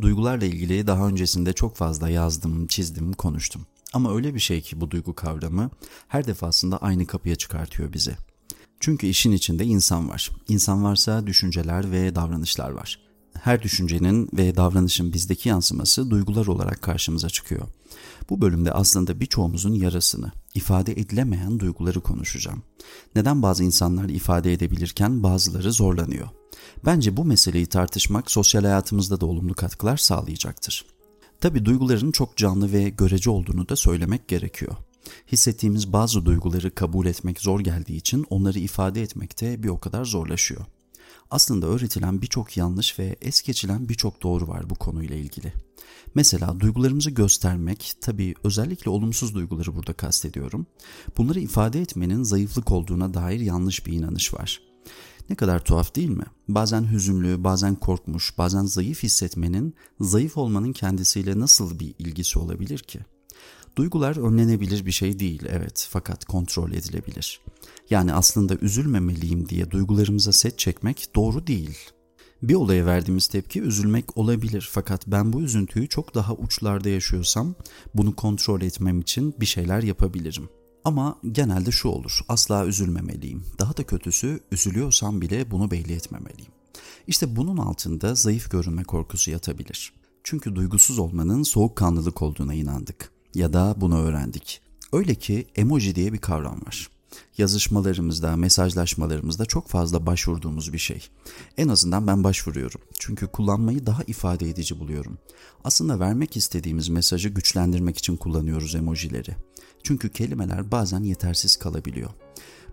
Duygularla ilgili daha öncesinde çok fazla yazdım, çizdim, konuştum. Ama öyle bir şey ki bu duygu kavramı her defasında aynı kapıya çıkartıyor bizi. Çünkü işin içinde insan var. İnsan varsa düşünceler ve davranışlar var. Her düşüncenin ve davranışın bizdeki yansıması duygular olarak karşımıza çıkıyor. Bu bölümde aslında birçoğumuzun yarasını, ifade edilemeyen duyguları konuşacağım. Neden bazı insanlar ifade edebilirken bazıları zorlanıyor? Bence bu meseleyi tartışmak sosyal hayatımızda da olumlu katkılar sağlayacaktır. Tabi duyguların çok canlı ve görece olduğunu da söylemek gerekiyor. Hissettiğimiz bazı duyguları kabul etmek zor geldiği için onları ifade etmekte bir o kadar zorlaşıyor. Aslında öğretilen birçok yanlış ve es geçilen birçok doğru var bu konuyla ilgili. Mesela duygularımızı göstermek, tabii özellikle olumsuz duyguları burada kastediyorum. Bunları ifade etmenin zayıflık olduğuna dair yanlış bir inanış var. Ne kadar tuhaf değil mi? Bazen hüzünlü, bazen korkmuş, bazen zayıf hissetmenin zayıf olmanın kendisiyle nasıl bir ilgisi olabilir ki? Duygular önlenebilir bir şey değil evet fakat kontrol edilebilir. Yani aslında üzülmemeliyim diye duygularımıza set çekmek doğru değil. Bir olaya verdiğimiz tepki üzülmek olabilir fakat ben bu üzüntüyü çok daha uçlarda yaşıyorsam bunu kontrol etmem için bir şeyler yapabilirim. Ama genelde şu olur, asla üzülmemeliyim. Daha da kötüsü üzülüyorsam bile bunu belli etmemeliyim. İşte bunun altında zayıf görünme korkusu yatabilir. Çünkü duygusuz olmanın soğukkanlılık olduğuna inandık ya da bunu öğrendik. Öyle ki emoji diye bir kavram var. Yazışmalarımızda, mesajlaşmalarımızda çok fazla başvurduğumuz bir şey. En azından ben başvuruyorum. Çünkü kullanmayı daha ifade edici buluyorum. Aslında vermek istediğimiz mesajı güçlendirmek için kullanıyoruz emojileri. Çünkü kelimeler bazen yetersiz kalabiliyor.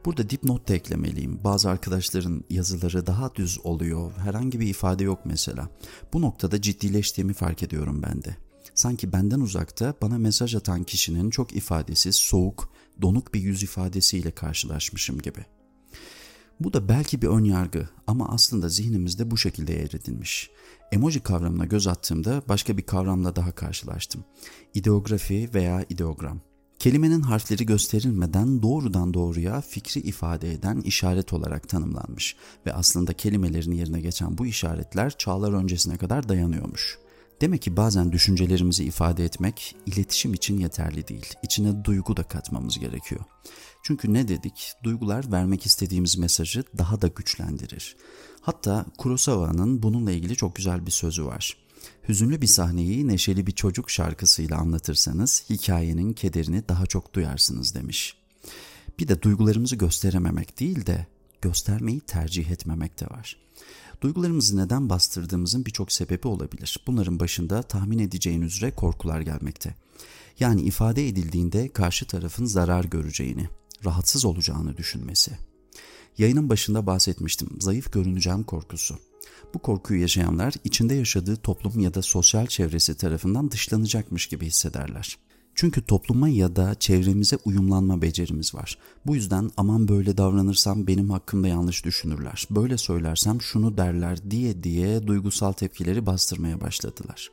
Burada dipnot da eklemeliyim. Bazı arkadaşların yazıları daha düz oluyor. Herhangi bir ifade yok mesela. Bu noktada ciddileştiğimi fark ediyorum ben de. Sanki benden uzakta bana mesaj atan kişinin çok ifadesiz, soğuk, donuk bir yüz ifadesiyle karşılaşmışım gibi. Bu da belki bir ön yargı ama aslında zihnimizde bu şekilde yer edilmiş. Emoji kavramına göz attığımda başka bir kavramla daha karşılaştım. İdeografi veya ideogram. Kelimenin harfleri gösterilmeden doğrudan doğruya fikri ifade eden işaret olarak tanımlanmış ve aslında kelimelerin yerine geçen bu işaretler çağlar öncesine kadar dayanıyormuş. Demek ki bazen düşüncelerimizi ifade etmek iletişim için yeterli değil. İçine duygu da katmamız gerekiyor. Çünkü ne dedik? Duygular vermek istediğimiz mesajı daha da güçlendirir. Hatta Kurosawa'nın bununla ilgili çok güzel bir sözü var. Hüzünlü bir sahneyi neşeli bir çocuk şarkısıyla anlatırsanız hikayenin kederini daha çok duyarsınız demiş. Bir de duygularımızı gösterememek değil de göstermeyi tercih etmemek de var. Duygularımızı neden bastırdığımızın birçok sebebi olabilir. Bunların başında tahmin edeceğin üzere korkular gelmekte. Yani ifade edildiğinde karşı tarafın zarar göreceğini, rahatsız olacağını düşünmesi. Yayının başında bahsetmiştim. Zayıf görüneceğim korkusu. Bu korkuyu yaşayanlar içinde yaşadığı toplum ya da sosyal çevresi tarafından dışlanacakmış gibi hissederler. Çünkü topluma ya da çevremize uyumlanma becerimiz var. Bu yüzden aman böyle davranırsam benim hakkımda yanlış düşünürler. Böyle söylersem şunu derler diye diye duygusal tepkileri bastırmaya başladılar.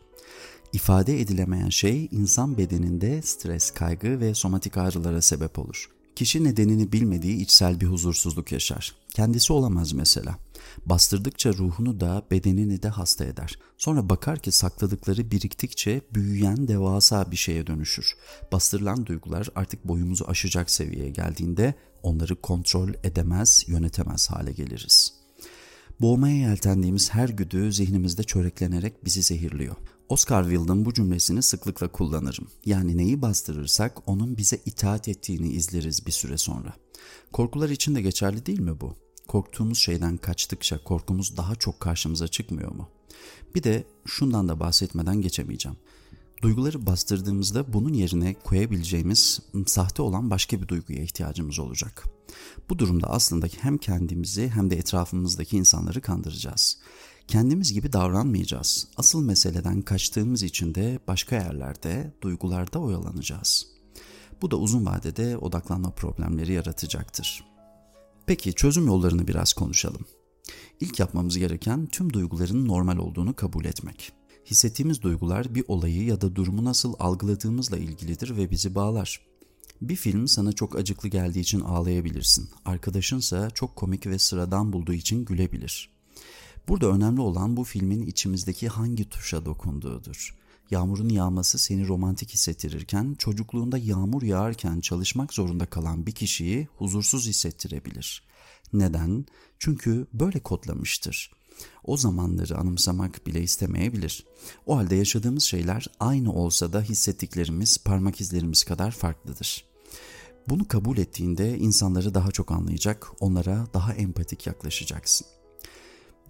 İfade edilemeyen şey insan bedeninde stres, kaygı ve somatik ağrılara sebep olur. Kişi nedenini bilmediği içsel bir huzursuzluk yaşar. Kendisi olamaz mesela. Bastırdıkça ruhunu da bedenini de hasta eder. Sonra bakar ki sakladıkları biriktikçe büyüyen devasa bir şeye dönüşür. Bastırılan duygular artık boyumuzu aşacak seviyeye geldiğinde onları kontrol edemez, yönetemez hale geliriz. Boğmaya yeltendiğimiz her güdü zihnimizde çöreklenerek bizi zehirliyor. Oscar Wilde'ın bu cümlesini sıklıkla kullanırım. Yani neyi bastırırsak onun bize itaat ettiğini izleriz bir süre sonra. Korkular için de geçerli değil mi bu? Korktuğumuz şeyden kaçtıkça korkumuz daha çok karşımıza çıkmıyor mu? Bir de şundan da bahsetmeden geçemeyeceğim. Duyguları bastırdığımızda bunun yerine koyabileceğimiz sahte olan başka bir duyguya ihtiyacımız olacak. Bu durumda aslında hem kendimizi hem de etrafımızdaki insanları kandıracağız. Kendimiz gibi davranmayacağız. Asıl meseleden kaçtığımız için de başka yerlerde, duygularda oyalanacağız. Bu da uzun vadede odaklanma problemleri yaratacaktır. Peki çözüm yollarını biraz konuşalım. İlk yapmamız gereken tüm duyguların normal olduğunu kabul etmek. Hissettiğimiz duygular bir olayı ya da durumu nasıl algıladığımızla ilgilidir ve bizi bağlar. Bir film sana çok acıklı geldiği için ağlayabilirsin. Arkadaşınsa çok komik ve sıradan bulduğu için gülebilir. Burada önemli olan bu filmin içimizdeki hangi tuşa dokunduğudur. Yağmurun yağması seni romantik hissettirirken çocukluğunda yağmur yağarken çalışmak zorunda kalan bir kişiyi huzursuz hissettirebilir. Neden? Çünkü böyle kodlamıştır. O zamanları anımsamak bile istemeyebilir. O halde yaşadığımız şeyler aynı olsa da hissettiklerimiz parmak izlerimiz kadar farklıdır. Bunu kabul ettiğinde insanları daha çok anlayacak, onlara daha empatik yaklaşacaksın.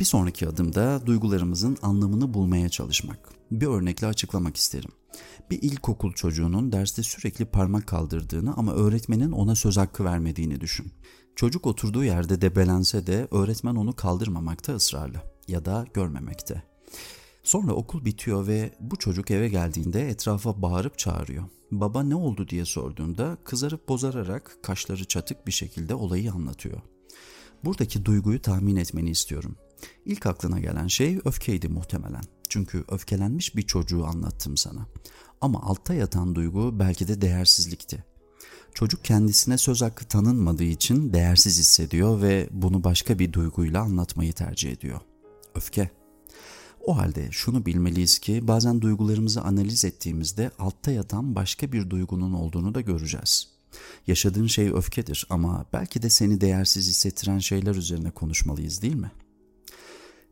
Bir sonraki adımda duygularımızın anlamını bulmaya çalışmak. Bir örnekle açıklamak isterim. Bir ilkokul çocuğunun derste sürekli parmak kaldırdığını ama öğretmenin ona söz hakkı vermediğini düşün. Çocuk oturduğu yerde debelense de öğretmen onu kaldırmamakta ısrarlı ya da görmemekte. Sonra okul bitiyor ve bu çocuk eve geldiğinde etrafa bağırıp çağırıyor. Baba ne oldu diye sorduğunda kızarıp bozararak kaşları çatık bir şekilde olayı anlatıyor. Buradaki duyguyu tahmin etmeni istiyorum. İlk aklına gelen şey öfkeydi muhtemelen. Çünkü öfkelenmiş bir çocuğu anlattım sana. Ama altta yatan duygu belki de değersizlikti. Çocuk kendisine söz hakkı tanınmadığı için değersiz hissediyor ve bunu başka bir duyguyla anlatmayı tercih ediyor. Öfke. O halde şunu bilmeliyiz ki bazen duygularımızı analiz ettiğimizde altta yatan başka bir duygunun olduğunu da göreceğiz. Yaşadığın şey öfkedir ama belki de seni değersiz hissettiren şeyler üzerine konuşmalıyız değil mi?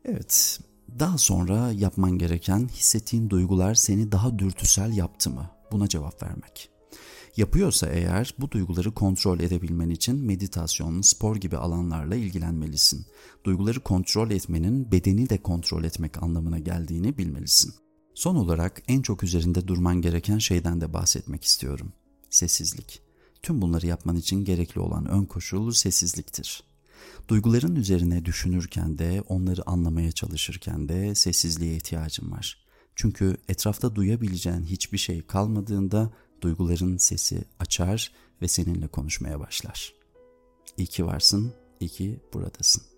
Evet, daha sonra yapman gereken hissettiğin duygular seni daha dürtüsel yaptı mı? Buna cevap vermek. Yapıyorsa eğer bu duyguları kontrol edebilmen için meditasyon, spor gibi alanlarla ilgilenmelisin. Duyguları kontrol etmenin bedeni de kontrol etmek anlamına geldiğini bilmelisin. Son olarak en çok üzerinde durman gereken şeyden de bahsetmek istiyorum. Sessizlik. Tüm bunları yapman için gerekli olan ön koşul sessizliktir. Duyguların üzerine düşünürken de, onları anlamaya çalışırken de sessizliğe ihtiyacım var. Çünkü etrafta duyabileceğin hiçbir şey kalmadığında duyguların sesi açar ve seninle konuşmaya başlar. İyi ki varsın, iyi ki buradasın.